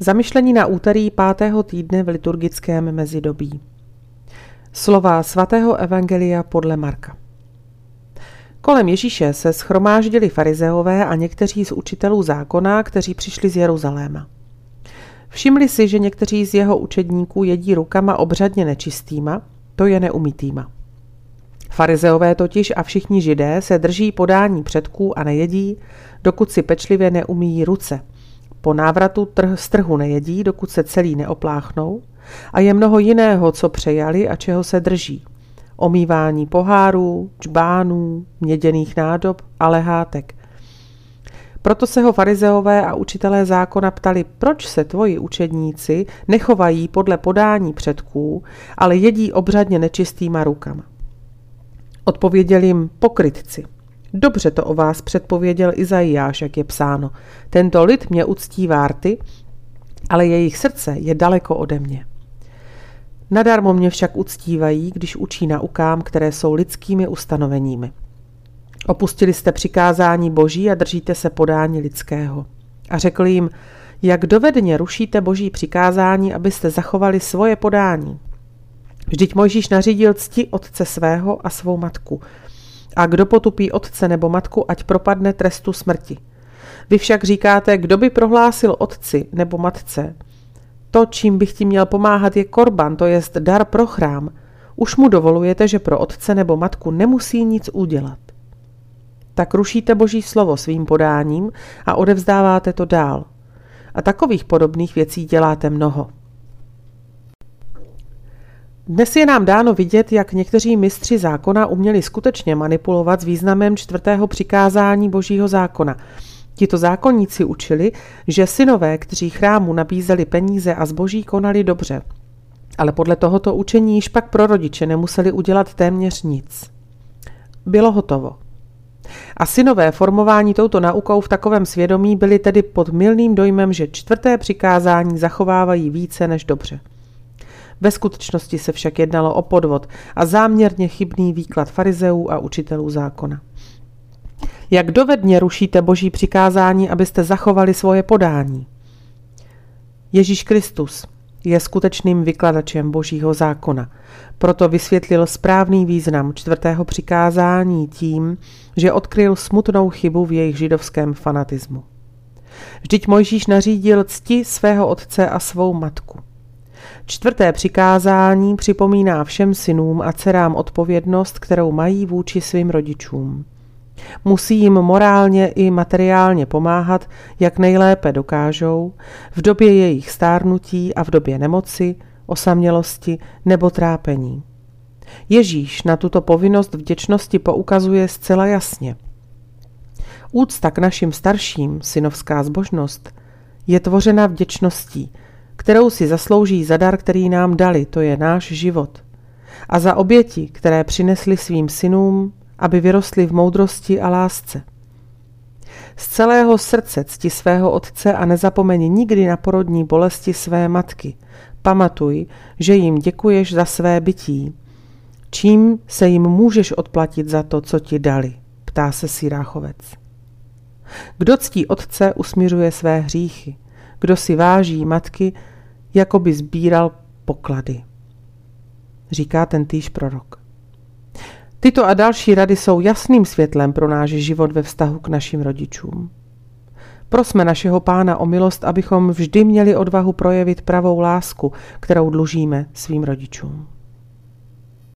Zamyšlení na úterý pátého týdne v liturgickém mezidobí. Slova svatého Evangelia podle Marka. Kolem Ježíše se schromáždili farizeové a někteří z učitelů zákona, kteří přišli z Jeruzaléma. Všimli si, že někteří z jeho učedníků jedí rukama obřadně nečistýma, to je neumytýma. Farizeové totiž a všichni židé se drží podání předků a nejedí, dokud si pečlivě neumíjí ruce – po návratu trh, z trhu nejedí, dokud se celý neopláchnou a je mnoho jiného, co přejali a čeho se drží. Omývání pohárů, čbánů, měděných nádob a lehátek. Proto se ho farizeové a učitelé zákona ptali, proč se tvoji učedníci nechovají podle podání předků, ale jedí obřadně nečistýma rukama. Odpověděl jim pokrytci – Dobře to o vás předpověděl Izajáš, jak je psáno. Tento lid mě uctí várty, ale jejich srdce je daleko ode mě. Nadarmo mě však uctívají, když učí naukám, které jsou lidskými ustanoveními. Opustili jste přikázání boží a držíte se podání lidského. A řekl jim, jak dovedně rušíte boží přikázání, abyste zachovali svoje podání. Vždyť Mojžíš nařídil cti otce svého a svou matku – a kdo potupí otce nebo matku, ať propadne trestu smrti. Vy však říkáte, kdo by prohlásil otci nebo matce. To, čím bych ti měl pomáhat, je korban, to jest dar pro chrám. Už mu dovolujete, že pro otce nebo matku nemusí nic udělat. Tak rušíte boží slovo svým podáním a odevzdáváte to dál. A takových podobných věcí děláte mnoho. Dnes je nám dáno vidět, jak někteří mistři zákona uměli skutečně manipulovat s významem čtvrtého přikázání božího zákona. Tito zákonníci učili, že synové, kteří chrámu nabízeli peníze a zboží, konali dobře. Ale podle tohoto učení již pak pro rodiče nemuseli udělat téměř nic. Bylo hotovo. A synové formování touto naukou v takovém svědomí byli tedy pod milným dojmem, že čtvrté přikázání zachovávají více než dobře. Ve skutečnosti se však jednalo o podvod a záměrně chybný výklad farizeů a učitelů zákona. Jak dovedně rušíte boží přikázání, abyste zachovali svoje podání? Ježíš Kristus je skutečným vykladačem božího zákona. Proto vysvětlil správný význam čtvrtého přikázání tím, že odkryl smutnou chybu v jejich židovském fanatismu. Vždyť Mojžíš nařídil cti svého otce a svou matku. Čtvrté přikázání připomíná všem synům a dcerám odpovědnost, kterou mají vůči svým rodičům. Musí jim morálně i materiálně pomáhat, jak nejlépe dokážou, v době jejich stárnutí a v době nemoci, osamělosti nebo trápení. Ježíš na tuto povinnost vděčnosti poukazuje zcela jasně. Úcta k našim starším, synovská zbožnost, je tvořena vděčností – kterou si zaslouží za dar, který nám dali, to je náš život. A za oběti, které přinesli svým synům, aby vyrostli v moudrosti a lásce. Z celého srdce cti svého otce a nezapomeň nikdy na porodní bolesti své matky. Pamatuj, že jim děkuješ za své bytí. Čím se jim můžeš odplatit za to, co ti dali? Ptá se Siráchovec. Kdo ctí otce, usměřuje své hříchy. Kdo si váží matky, jako by sbíral poklady. Říká ten týž prorok. Tyto a další rady jsou jasným světlem pro náš život ve vztahu k našim rodičům. Prosme našeho pána o milost, abychom vždy měli odvahu projevit pravou lásku, kterou dlužíme svým rodičům.